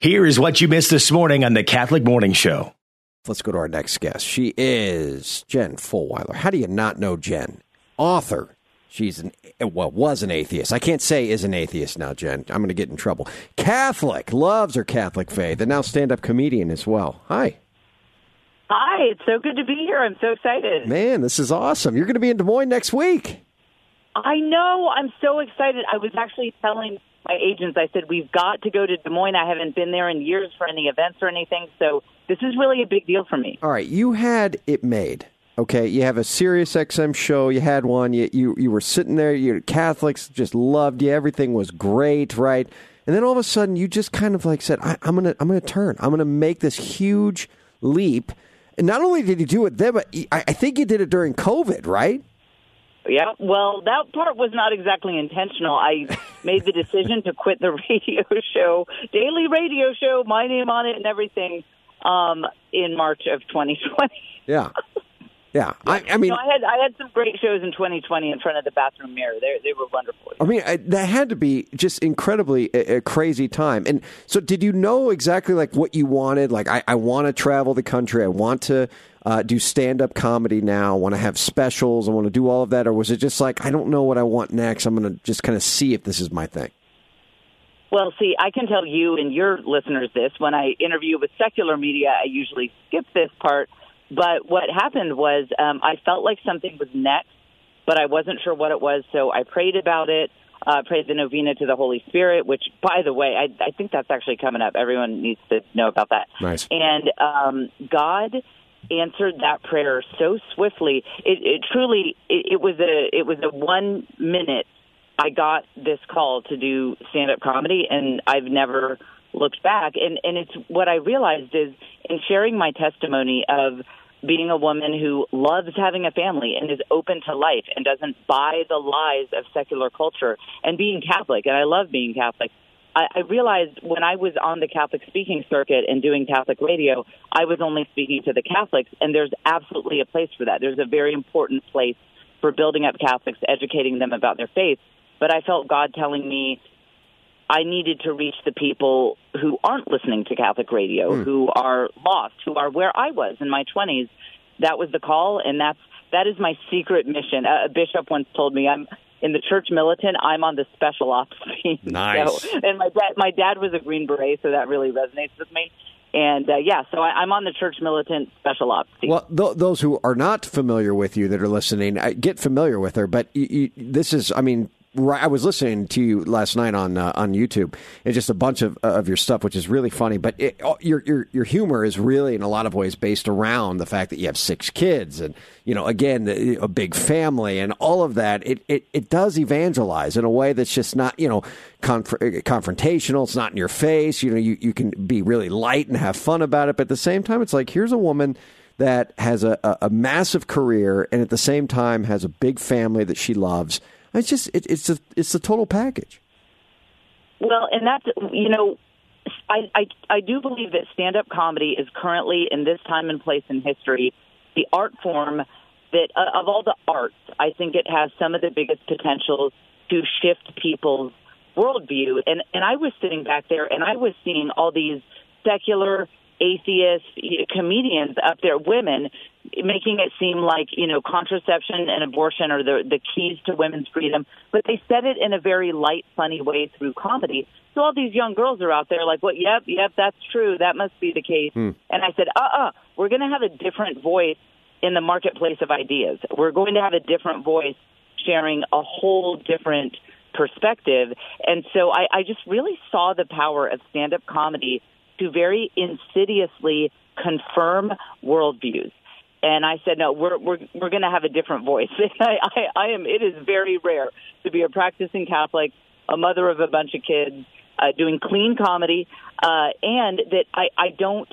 Here is what you missed this morning on the Catholic Morning Show. Let's go to our next guest. She is Jen Fulwiler. How do you not know Jen? Author. She's an well was an atheist. I can't say is an atheist now, Jen. I'm going to get in trouble. Catholic, loves her Catholic faith, and now stand-up comedian as well. Hi. Hi, it's so good to be here. I'm so excited. Man, this is awesome. You're going to be in Des Moines next week. I know. I'm so excited. I was actually telling my agents, I said, we've got to go to Des Moines. I haven't been there in years for any events or anything. So this is really a big deal for me. All right. You had it made. Okay. You have a Sirius XM show. You had one. You, you, you were sitting there. Your Catholics just loved you. Everything was great, right? And then all of a sudden, you just kind of like said, I, "I'm gonna, I'm gonna turn. I'm gonna make this huge leap." And not only did you do it then, but I, I think you did it during COVID, right? Yeah, well, that part was not exactly intentional. I made the decision to quit the radio show, daily radio show, my name on it and everything, um, in March of 2020. Yeah. Yeah, I, I mean, I had I had some great shows in 2020 in front of the bathroom mirror. They they were wonderful. I mean, I, that had to be just incredibly a, a, crazy time. And so, did you know exactly like what you wanted? Like, I, I want to travel the country. I want to uh, do stand up comedy now. Want to have specials. I want to do all of that. Or was it just like I don't know what I want next? I'm going to just kind of see if this is my thing. Well, see, I can tell you and your listeners this. When I interview with secular media, I usually skip this part but what happened was um, I felt like something was next, but I wasn't sure what it was. So I prayed about it, uh, prayed the novena to the Holy Spirit, which, by the way, I, I think that's actually coming up. Everyone needs to know about that. Nice. And um, God answered that prayer so swiftly. It, it truly, it, it was a, it was a one minute. I got this call to do stand up comedy, and I've never looked back. And and it's what I realized is in sharing my testimony of being a woman who loves having a family and is open to life and doesn't buy the lies of secular culture and being Catholic, and I love being Catholic. I, I realized when I was on the Catholic speaking circuit and doing Catholic radio, I was only speaking to the Catholics, and there's absolutely a place for that. There's a very important place for building up Catholics, educating them about their faith. But I felt God telling me I needed to reach the people who aren't listening to Catholic radio, mm. who are lost, who are where I was in my 20s. That was the call, and that's that is my secret mission. A bishop once told me I'm in the church militant. I'm on the special ops team. Nice. So, and my dad, my dad was a Green Beret, so that really resonates with me. And uh, yeah, so I, am on the church militant special ops team. Well, th- those who are not familiar with you that are listening, get familiar with her. But you, you, this is, I mean, I was listening to you last night on uh, on YouTube, and just a bunch of of your stuff, which is really funny. But it, your your your humor is really, in a lot of ways, based around the fact that you have six kids, and you know, again, a big family, and all of that. It it, it does evangelize in a way that's just not, you know, conf- confrontational. It's not in your face. You know, you you can be really light and have fun about it, but at the same time, it's like here's a woman that has a, a, a massive career, and at the same time has a big family that she loves it's just it, it's a it's a total package. Well, and that's you know, I I, I do believe that stand up comedy is currently in this time and place in history the art form that uh, of all the arts, I think it has some of the biggest potential to shift people's worldview. And and I was sitting back there and I was seeing all these secular atheist comedians up there, women, making it seem like you know contraception and abortion are the the keys to women's freedom. But they said it in a very light, funny way through comedy. So all these young girls are out there like, "What? Yep, yep, that's true. That must be the case." Mm. And I said, "Uh, uh-uh, uh, we're going to have a different voice in the marketplace of ideas. We're going to have a different voice sharing a whole different." perspective. And so I, I just really saw the power of stand up comedy to very insidiously confirm worldviews. And I said, no, we're we're we're going to have a different voice. I, I, I am. It is very rare to be a practicing Catholic, a mother of a bunch of kids, uh, doing clean comedy, uh, and that I I don't.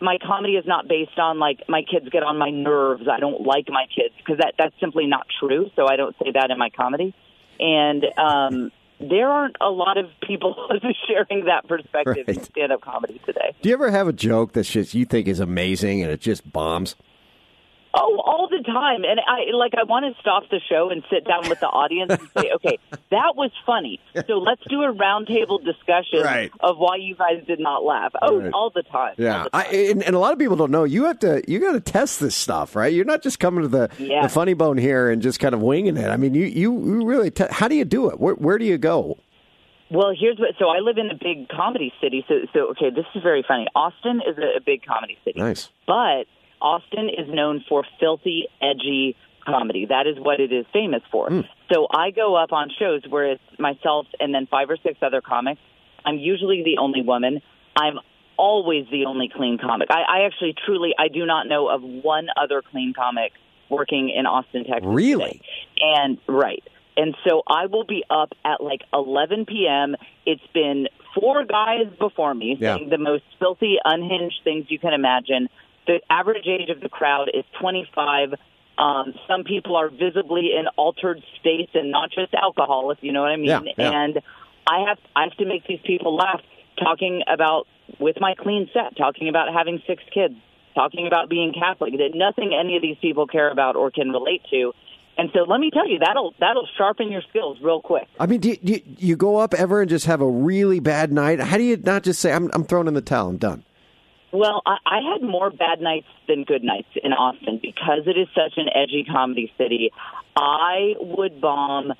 My comedy is not based on like my kids get on my nerves. I don't like my kids because that that's simply not true. So I don't say that in my comedy. And um, there aren't a lot of people sharing that perspective right. in stand up comedy today. Do you ever have a joke that's just you think is amazing and it just bombs? Time, and I like I want to stop the show and sit down with the audience and say, "Okay, that was funny. So let's do a roundtable discussion Right. of why you guys did not laugh." Oh, Right. all the time. Yeah, the I, and, and a lot of people don't know. You have to you got to test this stuff, right? You're not just coming to the, Yeah. the funny bone here and just kind of winging it. I mean, you you, you really. Te- how do you do it? Where, where do you go? Well, here's what. So I live in a big comedy city. So, so okay, this is very funny. Austin is a, a big comedy city. Nice. but Austin is known for filthy, edgy comedy. That is what it is famous for. Hmm. So I go up on shows where it's myself and then five or six other comics. I'm usually the only woman. I'm always the only clean comic. I, I actually, truly, I do not know of one other clean comic working in Austin, Texas. Really? today. And right. And so I will be up at like 11 p.m. It's been four guys before me Yeah. saying the most filthy, unhinged things you can imagine. The average age of the crowd is 25. Um, some people are visibly in altered states and not just alcohol, if you know what I mean. Yeah, yeah. And I have I have to make these people laugh talking about with my clean set, talking about having six kids, talking about being Catholic. That nothing any of these people care about or can relate to. And so let me tell you, that'll that'll sharpen your skills real quick. I mean, do you, do you, you go up ever and just have a really bad night? How do you not just say, "I'm I'm throwing in the towel, I'm done"? Well, I, I had more bad nights than good nights in Austin because it is such an edgy comedy city. I would bomb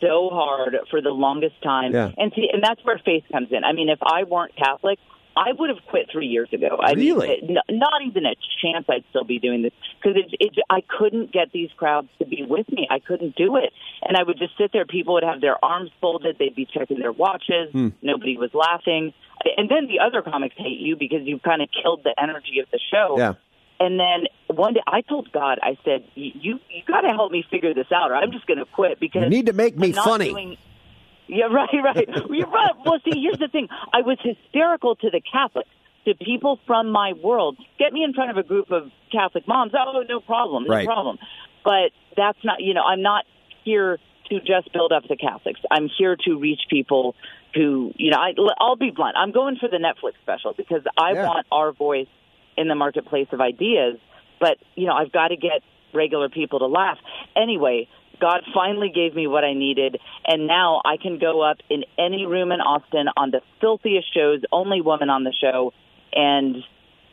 so hard for the longest time, Yeah. and see, and that's where faith comes in. I mean, if I weren't Catholic, I would have quit three years ago. I Really? mean, n- not even a chance I'd still be doing this because it, it, I couldn't get these crowds to be with me. I couldn't do it, and I would just sit there. People would have their arms folded. They'd be checking their watches. Hmm. Nobody was laughing, and then the other comics hate you because you've kind of killed the energy of the show. Yeah. And then one day I told God, I said, "You you, you got to help me figure this out, or I'm just going to quit because You need to make me funny. doing- yeah, right, right. You're right. Well, see, here's the thing. I was hysterical to the Catholics, to people from my world. Get me in front of a group of Catholic moms. Oh, no problem, no Right. problem. But that's not, you know, I'm not here to just build up the Catholics. I'm here to reach people who, you know, I, I'll be blunt. I'm going for the Netflix special because I Yeah. want our voice in the marketplace of ideas. But, you know, I've got to get regular people to laugh. Anyway, God finally gave me what I needed, and now I can go up in any room in Austin on the filthiest shows, only woman on the show, and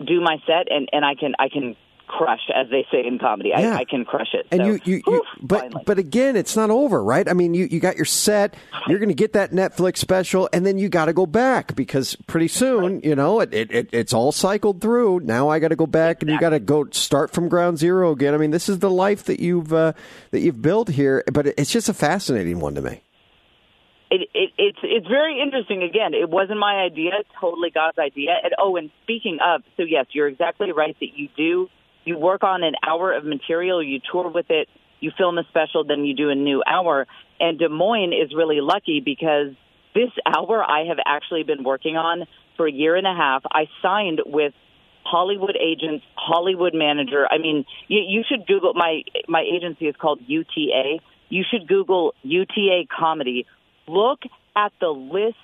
do my set, and, and I can I can crush, as they say in comedy. Yeah. I, I can crush it. And So, you, you, you but finally. but again, it's not over, right? I mean, you, you got your set. You're going to get that Netflix special, and then you got to go back because pretty soon, you know, it, it, it it's all cycled through. Now I got to go back, and you got to go start from ground zero again. I mean, this is the life that you've uh, that you've built here, but it's just a fascinating one to me. it, it, it's it's very interesting. Again, it wasn't my idea; totally God's idea. And oh, and speaking of, so yes, you're exactly right that you do. You work on an hour of material, you tour with it, you film a special, then you do a new hour. And Des Moines is really lucky because this hour I have actually been working on for a year and a half. I signed with Hollywood agents, Hollywood manager. I mean, you, you should Google my my agency is called UTA. You should Google UTA comedy. Look at the list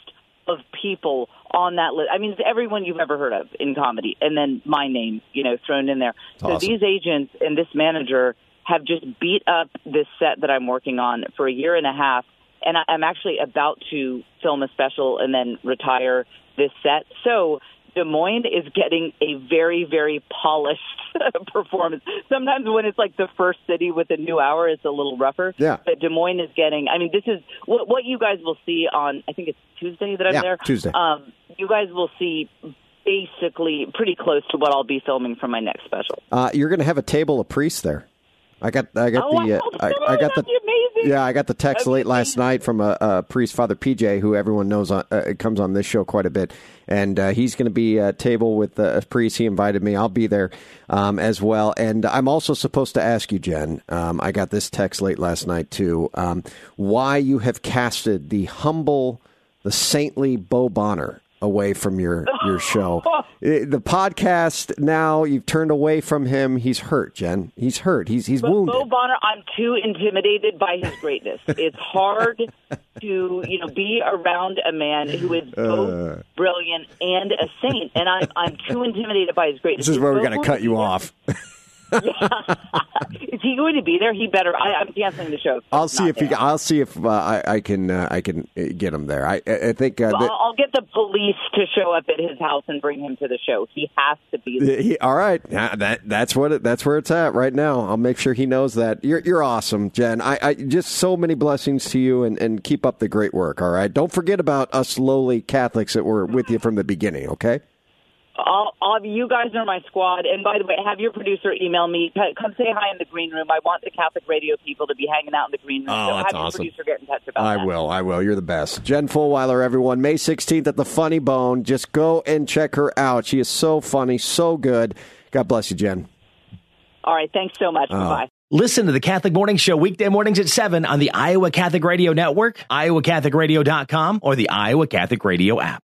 of people on that list. I mean, it's everyone you've ever heard of in comedy, and then my name, you know, thrown in there. So these agents and this manager have just beat up this set that I'm working on for a year and a half, and I, I'm actually about to film a special and then retire this set. So Des Moines is getting a very, very polished performance. Sometimes when it's like the first city with a new hour, it's a little rougher. Yeah. But Des Moines is getting. I mean, this is what, what you guys will see on. I think it's Tuesday that I'm Yeah, there. Tuesday. Um, you guys will see basically pretty close to what I'll be filming for my next special. Uh, you're going to have a table of priests there. I got I got Oh, the I uh, I. I got the That'd be amazing. Yeah I got the text late last night from a, a priest Father PJ who everyone knows on, uh, comes on this show quite a bit. And uh, he's going to be at table with uh, a priest. He invited me. I'll be there um, as well. And I'm also supposed to ask you Jen um, I got this text late last night too um, why you have casted the humble the saintly Bo Bonner away from your your show. Eh, the podcast now you've turned away from him. He's hurt, Jen. He's hurt. He's he's But wounded. Bo Bonner, I'm too intimidated by his greatness. it's hard to, you know, be around a man who is both Uh. brilliant and a saint, and I'm I'm too intimidated by his greatness. this is where we're going to cut you off. Is he going to be there? He better. I, I'm canceling the show. I'll see if he, I'll see if uh, I, I, can uh, I can uh, get him there. I I think uh, well, I'll, get the police to show up at his house and bring him to the show. He has to be there. He, all right, that that's what it, that's where it's at right now. I'll make sure he knows that. You're you're awesome, Jen. I, I just so many blessings to you, and, and keep up the great work. All right, don't forget about us lowly Catholics that were with you from the beginning. Okay. All, all of you guys are my squad. And by the way, have your producer email me. Come say hi in the green room. I want the Catholic radio people to be hanging out in the green room. Oh, so that's have awesome. producer get in touch about I that. will. I will. You're the best. Jen Fulwiler, everyone. May 16th at the Funny Bone. Just go and check her out. She is so funny, so good. God bless you, Jen. All right. Thanks so much. Oh. Bye. Listen to the Catholic Morning Show weekday mornings at 7 on the Iowa Catholic Radio Network, iowacatholicradio.com, or the Iowa Catholic Radio app.